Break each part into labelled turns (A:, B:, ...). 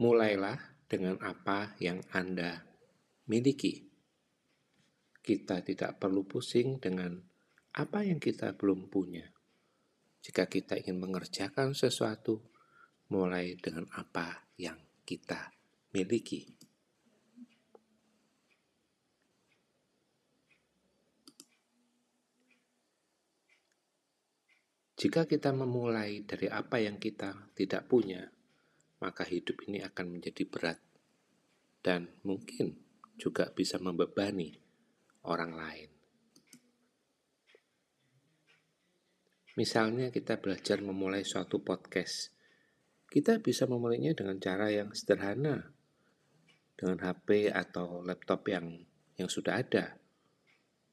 A: mulailah dengan apa yang Anda miliki. Kita tidak perlu pusing dengan apa yang kita belum punya. Jika kita ingin mengerjakan sesuatu, mulai dengan apa yang kita miliki. Jika kita memulai dari apa yang kita tidak punya, maka hidup ini akan menjadi berat dan mungkin juga bisa membebani orang lain. Misalnya kita belajar memulai suatu podcast. Kita bisa memulainya dengan cara yang sederhana. Dengan HP atau laptop yang yang sudah ada.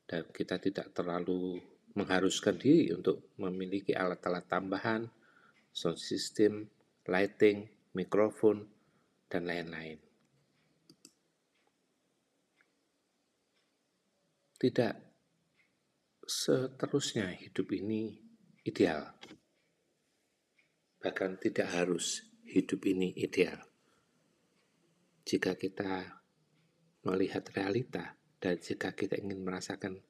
A: Dan kita tidak terlalu mengharuskan diri untuk memiliki alat-alat tambahan, sound system, lighting, mikrofon, dan lain-lain. Tidak seterusnya hidup ini ideal. Bahkan tidak harus hidup ini ideal. Jika kita melihat realita dan jika kita ingin merasakan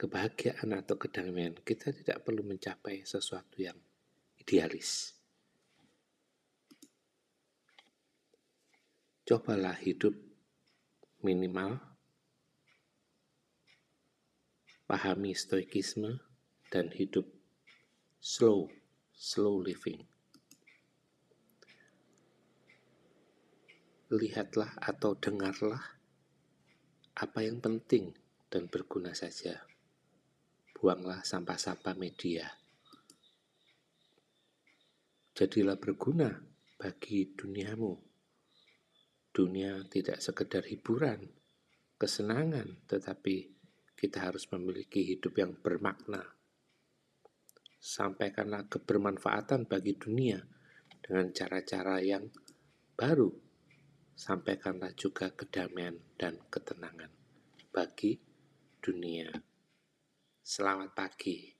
A: kebahagiaan atau kedamaian, kita tidak perlu mencapai sesuatu yang idealis. Cobalah hidup minimal pahami stoikisme, dan hidup slow, slow living. Lihatlah atau dengarlah apa yang penting dan berguna saja. Buanglah sampah-sampah media. Jadilah berguna bagi duniamu. Dunia tidak sekedar hiburan, kesenangan, tetapi kita harus memiliki hidup yang bermakna. Sampaikanlah kebermanfaatan bagi dunia dengan cara-cara yang baru. Sampaikanlah juga kedamaian dan ketenangan bagi dunia. Selamat pagi.